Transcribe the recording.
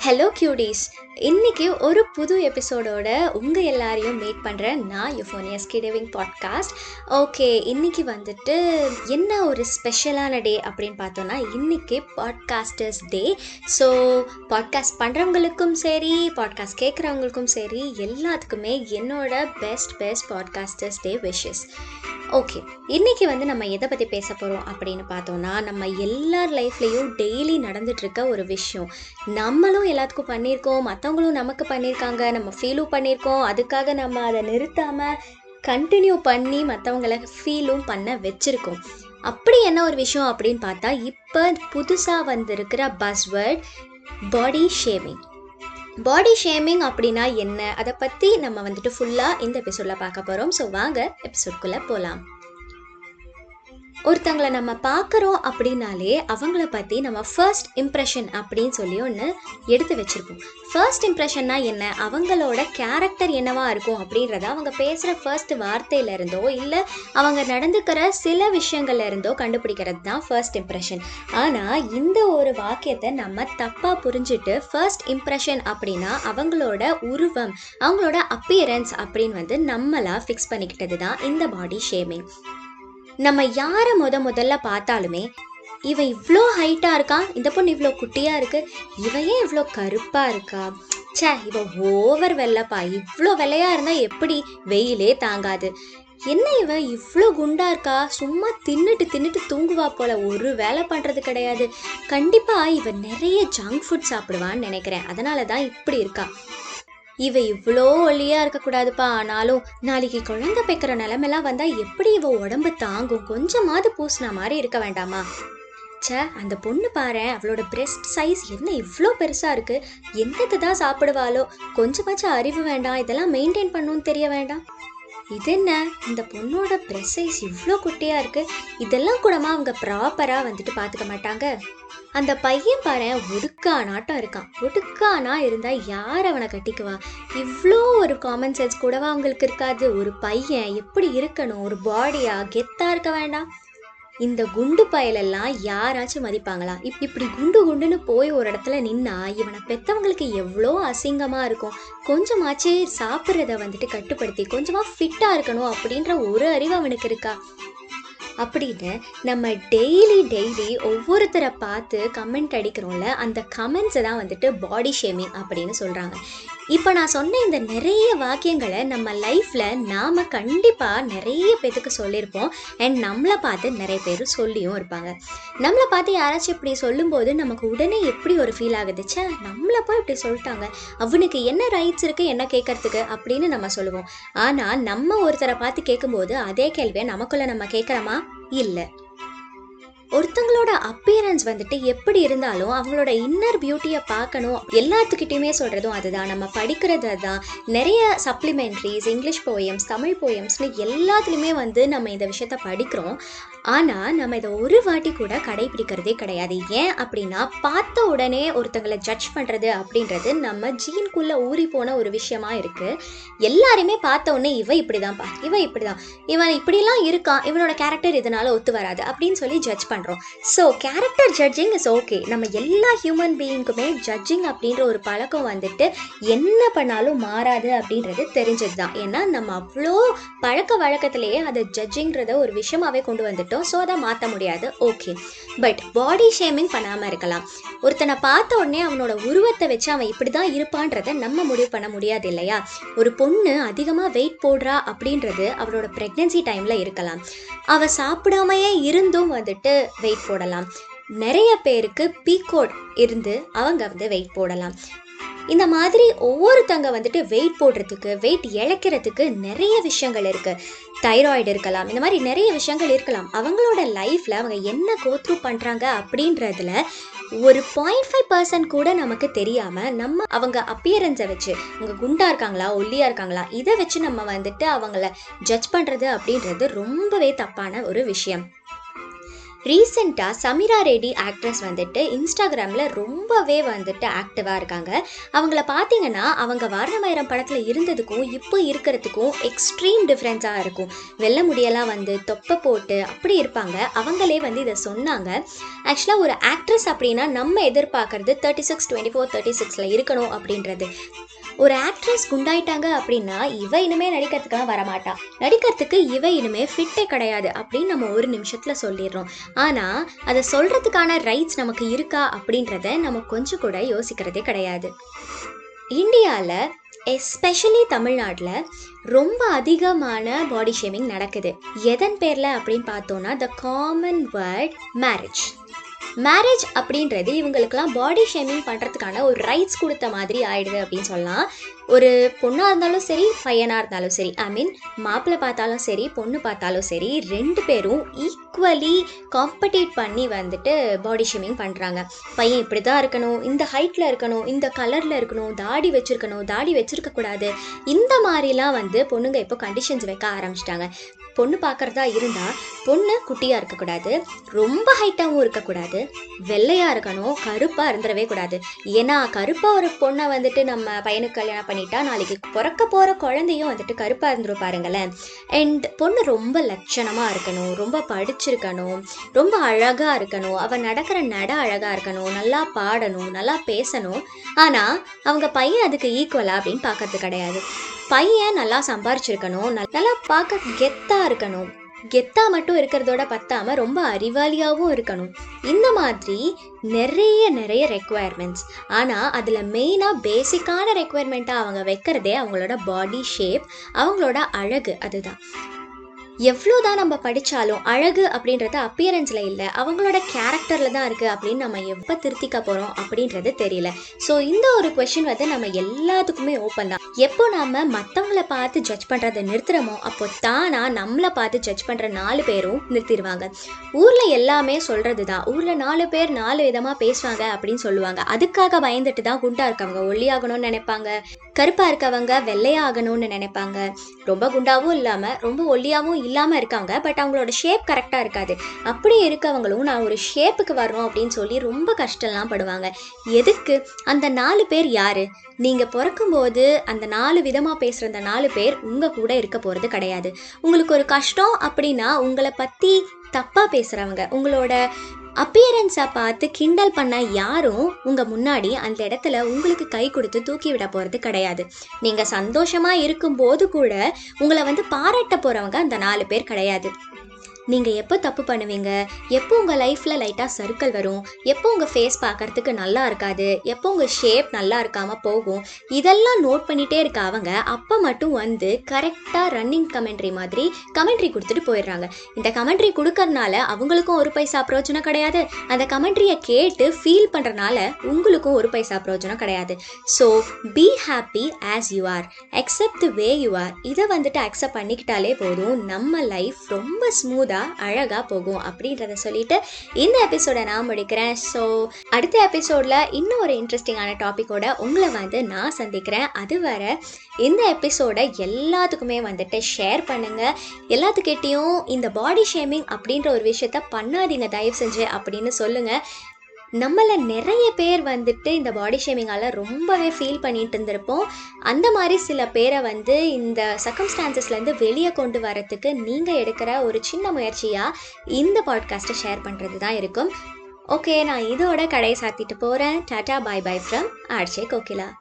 Hello கியூடிஸ் இன்னைக்கு ஒரு புது எபிசோடோட உங்கள் எல்லாரையும் மீட் பண்ணுறேன் நான் யுஃபோனியஸ் கிடவிங் பாட்காஸ்ட் ஓகே இன்னைக்கு வந்துட்டு என்ன ஒரு ஸ்பெஷலான டே அப்படின்னு பார்த்தோன்னா இன்னைக்கு பாட்காஸ்டர்ஸ் டே ஸோ பாட்காஸ்ட் பண்ணுறவங்களுக்கும் சரி பாட்காஸ்ட் கேட்குறவங்களுக்கும் சரி எல்லாத்துக்குமே என்னோட best best podcasters day wishes okay இன்னைக்கு வந்து நம்ம எதை பற்றி பேச போகிறோம் அப்படின்னு பார்த்தோன்னா நம்ம எல்லார் லைஃப்லேயும் டெய்லி நடந்துட்டுருக்க ஒரு விஷயம். நம்மளும் எல்லாத்துக்கும் பண்ணியிருக்கோம் மற்றவங்களும் நமக்கு பண்ணியிருக்காங்க நம்ம ஃபீலும் பண்ணியிருக்கோம். அதுக்காக நம்ம அதை நிறுத்தாமல் கண்டினியூ பண்ணி மற்றவங்கள ஃபீலும் பண்ண வச்சுருக்கோம். அப்படி என்ன ஒரு விஷயம் அப்படின்னு பார்த்தா இப்போ புதுசாக வந்திருக்கிற buzzword body shaving body shaming அப்படின்னா என்ன? அதை பற்றி நம்ம வந்துட்டு ஃபுல்லாக இந்த எபிசோடில் பார்க்க போகிறோம் ஸோ வாங்க எபிசோட்குள்ளே போகலாம் ஒருத்தங்களை நம்ம பார்க்குறோம் அப்படின்னாலே அவங்கள பற்றி நம்ம ஃபர்ஸ்ட் இம்ப்ரெஷன் அப்படின்னு சொல்லி ஒன்று எடுத்து வச்சுருப்போம். ஃபர்ஸ்ட் இம்ப்ரெஷன்னா என்ன? அவங்களோட கேரக்டர் என்னவாக இருக்கும் அப்படின்றத அவங்க பேசுகிற ஃபர்ஸ்ட் வார்த்தையிலேருந்தோ இல்லை அவங்க நடந்துக்கிற சில விஷயங்கள்லேருந்தோ கண்டுபிடிக்கிறது தான் ஃபர்ஸ்ட் இம்ப்ரெஷன் ஆனால் இந்த ஒரு வாக்கியத்தை நம்ம தப்பாக புரிஞ்சுட்டு ஃபர்ஸ்ட் இம்ப்ரெஷன் அப்படின்னா அவங்களோட உருவம் அவங்களோட அப்பியரன்ஸ் அப்படின்னு வந்து நம்மளாக ஃபிக்ஸ் பண்ணிக்கிட்டது தான் இந்த பாடி ஷேமிங் நம்ம யாரை முத முதல்ல பார்த்தாலுமே இவன் இவ்வளோ ஹைட்டாக இருக்கா? இந்த பொண்ணு இவ்வளோ குட்டியாக இருக்கு? இவன் ஏன் இவ்வளோ கருப்பாக இருக்கா? ச்சே இவன் ஓவர் வெள்ளைப்பா. இவ்வளோ வெள்ளையாக இருந்தால் எப்படி வெயிலே தாங்காது. என்ன இவன் இவ்வளோ குண்டா இருக்கா? சும்மா தின்னுட்டு தின்னுட்டு தூங்குவா போல. ஒரு வேலை பண்ணுறது கிடையாது. கண்டிப்பாக இவன் நிறைய ஜங்க் ஃபுட் சாப்பிடுவான்னு நினைக்கிறேன். அதனால தான் இப்படி இருக்கா. இவ இவ்வளோ ஒல்லியா இருக்கக்கூடாதுப்பா ஆனாலும் நாளைக்கு குழந்தை பெக்கிற நிலமெல்லாம் வந்தா எப்படி இவ உடம்பு தாங்கும்? கொஞ்சமாவது பூசின மாதிரி இருக்க வேண்டாமா? ச்சே அந்த பொண்ணு பாரு அவளோட பிரெஸ்ட் சைஸ் என்ன இவ்வளோ பெருசாக இருக்கு? என்னத்தை தான் சாப்பிடுவாளோ? கொஞ்சமாச்சும் அறிவு வேண்டாம். இதெல்லாம் மெயின்டைன் பண்ணணும்னு தெரிய வேண்டாம். இது என்ன இந்த பொண்ணோட பிரெஸ்ட் சைஸ் இவ்வளோ குட்டியாக இருக்குது இதெல்லாம் கூடமா அவங்க ப்ராப்பராக வந்துட்டு பார்த்துக்க மாட்டாங்க. அந்த பையன் பாரு ஒடுக்கானாட்டம் இருக்கான். ஒடுக்கானா இருந்தால் யார் அவனை கட்டிக்குவா? இவ்வளோ ஒரு காமன் சென்ஸ் கூடவா அவங்களுக்கு இருக்காது. ஒரு பையன் எப்படி இருக்கணும்? ஒரு பாடியாக கெத்தாக இருக்க வேண்டாம். இந்த குண்டு பயலெல்லாம் யாராச்சும் மதிப்பாங்களா? இப்படி குண்டு குண்டுன்னு போய் ஒரு இடத்துல நின்னா இவனை பெத்தவங்களுக்கு எவ்வளோ அசிங்கமா இருக்கும். கொஞ்சமாச்சே சாப்பிட்றத வந்துட்டு கட்டுப்படுத்தி கொஞ்சமா ஃபிட்டா இருக்கணும் அப்படின்ற ஒரு அறிவு அவனுக்கு இருக்கா? அப்படின்னு நம்ம டெய்லி டெய்லி ஒவ்வொருத்தரை பார்த்து கமெண்ட் அடிக்கிறோம்ல அந்த கமெண்ட்ஸை தான் வந்துட்டு பாடி ஷேமிங் அப்படின்னு சொல்கிறாங்க இப்போ நான் சொன்ன இந்த நிறைய வாக்கியங்களை நம்ம லைஃப்பில் நாம் கண்டிப்பாக நிறைய பேத்துக்கு சொல்லியிருப்போம். அண்ட் நம்மளை பார்த்து நிறைய பேர் சொல்லியும் இருப்பாங்க. நம்மளை பார்த்து யாராச்சும் இப்படி சொல்லும்போது நமக்கு உடனே எப்படி ஒரு ஃபீல் ஆகுது? ச்சே நம்மளை போய் இப்படி சொல்லிட்டாங்க. அவனுக்கு என்ன ரைட்ஸ் இருக்குது என்ன கேட்கறதுக்கு அப்படின்னு நம்ம சொல்லுவோம். ஆனால் நம்ம ஒருத்தரை பார்த்து கேட்கும்போது அதே கேள்வியை நமக்குள்ளே நம்ம கேட்குறோமா? இல்லை. ஒருத்தங்களோட அப்பியரன்ஸ் வந்துட்டு எப்படி இருந்தாலும் அவங்களோட இன்னர் பியூட்டியை பார்க்கணும். எல்லாத்துக்கிட்டையுமே சொல்கிறதும் அதுதான். நம்ம படிக்கிறது தான் நிறைய சப்ளிமெண்ட்ரிஸ் இங்கிலீஷ் போயம்ஸ் தமிழ் போயம்ஸ்னு எல்லாத்துலேயுமே வந்து நம்ம இந்த விஷயத்த படிக்கிறோம். ஆனால் நம்ம இதை ஒரு வாட்டி கூட கடைபிடிக்கிறதே கிடையாது. ஏன் அப்படின்னா பார்த்த உடனே ஒருத்தங்களை ஜட்ஜ் பண்ணுறது அப்படின்றது நம்ம ஜீன்குள்ளே ஊறி போன ஒரு விஷயமா இருக்குது எல்லாருமே பார்த்த உடனே இவன் இப்படி தான்ப்பா இவன் இப்படி தான் இவன் இப்படிலாம் இருக்கான். இவனோட கேரக்டர் இதனால் ஒத்து வராது. அப்படின்னு சொல்லி ஜட்ஜ் பண்ணுறோம் so character judging is okay நம்ம எல்லா ஹியூமன் பீயிங்க்குமே ஜட்ஜிங் அப்படின்ற ஒரு பழக்கம் வந்துட்டு என்ன பண்ணாலும் மாறாது அப்படின்றது தெரிஞ்சது தான் ஏன்னா நம்ம அவ்வளோ பழக்க வழக்கத்திலேயே அதை ஜட்ஜிங்கிறத ஒரு விஷயமாவே கொண்டு வந்துட்டோம். ஸோ அதை மாற்ற முடியாது. ஓகே பட் பாடி ஷேமிங் பண்ணாமல் இருக்கலாம். ஒருத்தனை பார்த்த உடனே அவனோட உருவத்தை வச்சு அவன் இப்படி தான் இருப்பான்றதை நம்ம முடிவு பண்ண முடியாது இல்லையா? ஒரு பொண்ணு அதிகமாக வெயிட் போடுறா அப்படின்றது அவளோட ப்ரெக்னென்சி டைமில் இருக்கலாம். அவள் சாப்பிடாமையே இருந்தும் வந்துட்டு வெயிட் போடலாம். நிறைய பேருக்கு பீகோட் இருந்து அவங்க வந்து வெயிட் போடலாம். இந்த மாதிரி ஒவ்வொருத்தங்க வந்துட்டு வெயிட் போடுறதுக்கு வெயிட் இழக்கிறதுக்கு நிறைய விஷயங்கள் இருக்குது தைராய்டு இருக்கலாம் இந்த மாதிரி நிறைய விஷயங்கள் இருக்கலாம். அவங்களோட லைஃப்பில் அவங்க என்ன கோத்ரூ பண்ணுறாங்க அப்படின்றதுல ஒரு பாயிண்ட் ஃபைவ் பர்சன்ட் கூட நமக்கு தெரியாமல் நம்ம அவங்க அப்பியரன்ஸை வச்சு அவங்க குண்டாக இருக்காங்களா ஒல்லியாக இருக்காங்களா இதை வச்சு நம்ம வந்துட்டு அவங்கள ஜட்ஜ் பண்ணுறது அப்படின்றது ரொம்பவே தப்பான ஒரு விஷயம். ரீசெண்டாக சமீரா ரெட்டி ஆக்ட்ரஸ் வந்துட்டு இன்ஸ்டாகிராமில் ரொம்பவே வந்துட்டு ஆக்டிவாக இருக்காங்க. அவங்கள பார்த்தீங்கன்னா அவங்க வாரணமாயிரம் படத்தில் இருந்ததுக்கும் இப்போ இருக்கிறதுக்கும் எக்ஸ்ட்ரீம் டிஃப்ரென்ஸாக இருக்கும். வெள்ள முடியெல்லாம் வந்து தொப்பை போட்டு அப்படி இருப்பாங்க. அவங்களே வந்து இதை சொன்னாங்க. ஆக்சுவலாக ஒரு ஆக்ட்ரஸ் அப்படின்னா நம்ம எதிர்பார்க்கறது thirty six twenty four thirty சிக்ஸில் இருக்கணும் அப்படின்றது. ஒரு ஆக்ட்ரஸ் குண்டாயிட்டாங்க அப்படின்னா இவ இனிமே நடிக்கிறதுக்காக வரமாட்டா. நடிக்கிறதுக்கு இவ இனிமே ஃபிட்டே கிடையாது அப்படின்னு நம்ம ஒரு நிமிஷத்தில் சொல்லிடுறோம். ஆனால் அதை சொல்கிறதுக்கான ரைட்ஸ் நமக்கு இருக்கா அப்படின்றத நம்ம கொஞ்சம் கூட யோசிக்கிறதே கிடையாது. இந்தியாவில் எஸ்பெஷலி தமிழ்நாட்டில் ரொம்ப அதிகமான பாடி ஷேமிங் நடக்குது. எதன் பேரில் அப்படின்னு பார்த்தோன்னா the common word marriage marriage அப்படின்றது இவங்களுக்கெல்லாம் பாடி ஷேமிங் பண்ணுறதுக்கான ஒரு ரைட்ஸ் கொடுத்த மாதிரி ஆயிடுது அப்படின்னு சொல்லலாம். ஒரு பொண்ணாக இருந்தாலும் சரி பையனாக இருந்தாலும் சரி ஐ மீன் மாப்பிள்ளை பார்த்தாலும் சரி பொண்ணு பார்த்தாலும் சரி ரெண்டு பேரும் ஈக்குவலி காம்படேட் பண்ணி வந்துட்டு பாடி ஷேமிங் பண்ணுறாங்க பையன் இப்படி தான் இருக்கணும் இந்த ஹைட்டில் இருக்கணும் இந்த கலரில் இருக்கணும் தாடி வச்சுருக்கணும் தாடி வச்சுருக்கக்கூடாது. இந்த மாதிரிலாம் வந்து பொண்ணுங்க இப்போ கண்டிஷன்ஸ் வைக்க ஆரம்பிச்சிட்டாங்க. பொண்ணு பார்க்குறதா இருந்தால் பொண்ணு குட்டியாக இருக்கக்கூடாது ரொம்ப ஹைட்டாகவும் இருக்கக்கூடாது வெள்ளையாக இருக்கணும் கருப்பாக இருந்துடவே கூடாது. ஏன்னா கருப்பாக ஒரு பொண்ணை வந்துட்டு நம்ம பையனுக்கு கல்யாணம் பண்ணிட்டா நாளைக்கு பிறக்க போகிற குழந்தையும் வந்துட்டு கருப்பாக இருந்துரும் பாருங்களேன். அண்ட் பொண்ணு ரொம்ப லட்சணமாக இருக்கணும் ரொம்ப படிச்சிருக்கணும் ரொம்ப அழகாக இருக்கணும். அவள் நடக்கிற நட அழகாக இருக்கணும் நல்லா பாடணும் நல்லா பேசணும். ஆனால் அவங்க பையன் அதுக்கு ஈக்குவலா அப்படின்னு பார்க்கறது கிடையாது. பையன் நல்லா சம்பாரிச்சிருக்கணும் நல்லா பார்க்க கெத்தாக இருக்கணும். கெத்தா மட்டும் இருக்கிறதோட பத்தாம ரொம்ப அறிவாளியாகவும் இருக்கணும். இந்த மாதிரி நிறைய நிறைய ரெக்குவயர்மெண்ட்ஸ் ஆனால் அதில் மெயினாக பேசிக்கான ரெக்குவயர்மெண்ட்டாக அவங்க வைக்கிறதே அவங்களோட பாடி ஷேப் அவங்களோட அழகு அதுதான். எவ்வளோ தான் நம்ம படித்தாலும் அழகு அப்படின்றது அப்பியரன்ஸில் இல்லை. அவங்களோட கேரக்டரில் தான் இருக்குது அப்படின்னு நம்ம எப்போ திருத்திக்க போகிறோம் அப்படின்றது தெரியல. ஸோ இந்த ஒரு கொஷின் வந்து நம்ம எல்லாத்துக்குமே ஓப்பன் தான். எப்போ நாம் மற்றவங்கள பார்த்து ஜட்ஜ் பண்ணுறதை நிறுத்துகிறோமோ அப்போ தானா நம்மளை பார்த்து ஜட்ஜ் பண்ணுற நாலு பேரும் நிறுத்திடுவாங்க. ஊரில் எல்லாமே சொல்கிறது தான் ஊரில் நாலு பேர் நாலு விதமாக பேசுவாங்க அப்படின்னு சொல்லுவாங்க. அதுக்காக பயந்துட்டு தான் குண்டாக இருக்கவங்க ஒல்லியாகணும்னு நினைப்பாங்க. கருப்பாக இருக்கவங்க வெள்ளையாகணும்னு நினைப்பாங்க. ரொம்ப குண்டாகவும் இல்லாமல் ரொம்ப ஒல்லியாகவும் இல்லாமல் இருக்காங்க பட் அவங்களோட ஷேப் கரெக்டாக இருக்காது. அப்படி இருக்கவங்களும் நான் ஒரு ஷேப்புக்கு வரணும் அப்படின்னு சொல்லி ரொம்ப கஷ்டம்லாம் படுவாங்க. எதுக்கு? அந்த நாலு பேர் யார்? நீங்கள் பிறக்கும்போது அந்த நாலு விதமாக பேசுகிற அந்த நாலு பேர் உங்கள் கூட இருக்க போகிறது கிடையாது. உங்களுக்கு ஒரு கஷ்டம் அப்படின்னா உங்களை பற்றி தப்பாக பேசுகிறவங்க உங்களோட அப்பியரன்ஸை பார்த்து கிண்டல் பண்ண யாரும் உங்கள் முன்னாடி அந்த இடத்துல உங்களுக்கு கை கொடுத்து தூக்கி விட போகிறது கிடையாது. நீங்கள் சந்தோஷமாக இருக்கும்போது கூட உங்களை வந்து பாராட்ட போகிறவங்க அந்த நாலு பேர் கிடையாது. நீங்கள் எப்போ தப்பு பண்ணுவீங்க? எப்போ உங்கள் லைஃப்பில் லைட்டாக சர்க்கிள் வரும்? எப்போ உங்கள் ஃபேஸ் பார்க்கறதுக்கு நல்லா இருக்காது? எப்போ உங்கள் ஷேப் நல்லா இருக்காமல் போகும்? இதெல்லாம் நோட் பண்ணிகிட்டே இருக்க அவங்க அப்போ மட்டும் வந்து கரெக்டாக ரன்னிங் கமெண்ட்ரி மாதிரி கமெண்ட்ரி கொடுத்துட்டு போயிடுறாங்க. இந்த கமெண்ட்ரி கொடுக்கறனால அவங்களுக்கும் ஒரு பைசா பிரயோஜனம் கிடையாது. அந்த கமெண்ட்ரியை கேட்டு ஃபீல் பண்ணுறனால உங்களுக்கும் ஒரு பைசா பிரயோஜனம் கிடையாது. So be happy as you are accept the way you are இதை வந்துட்டு அக்செப்ட் பண்ணிக்கிட்டாலே போதும். நம்ம லைஃப் ரொம்ப ஸ்மூத்தாக அழகாக போகும் அப்படின்றத சொல்லிட்டு இந்த எபிசோடை நான் முடிக்கிறேன். ஸோ அடுத்த எபிசோடில் இன்னும் ஒரு இன்ட்ரெஸ்டிங்கான டாப்பிக்கோட உங்களை வந்து நான் சந்திக்கிறேன். அது வர இந்த எபிசோடை எல்லாத்துக்குமே வந்துட்டு ஷேர் பண்ணுங்கள் எல்லாத்துக்கிட்டேயும் இந்த பாடி ஷேமிங் அப்படின்ற ஒரு விஷயத்த பண்ணாதீங்க. தயவு செஞ்சு அப்படின்னு சொல்லுங்கள் நம்மள நிறைய பேர் வந்துட்டு இந்த பாடி ஷேமிங்கால் ரொம்பவே ஃபீல் பண்ணிட்டு இருந்திருப்போம். அந்த மாதிரி சில பேரை வந்து இந்த சர்க்கம்ஸ்டான்சஸ்லேருந்து வெளியே கொண்டு வரத்துக்கு நீங்கள் எடுக்கிற ஒரு சின்ன முயற்சியாக இந்த பாட்காஸ்ட்டை ஷேர் பண்ணுறது தான் இருக்கும். ஓகே நான் இதோட கடையை சாத்திட்டு போகிறேன் tata bye bye from RJ Kokila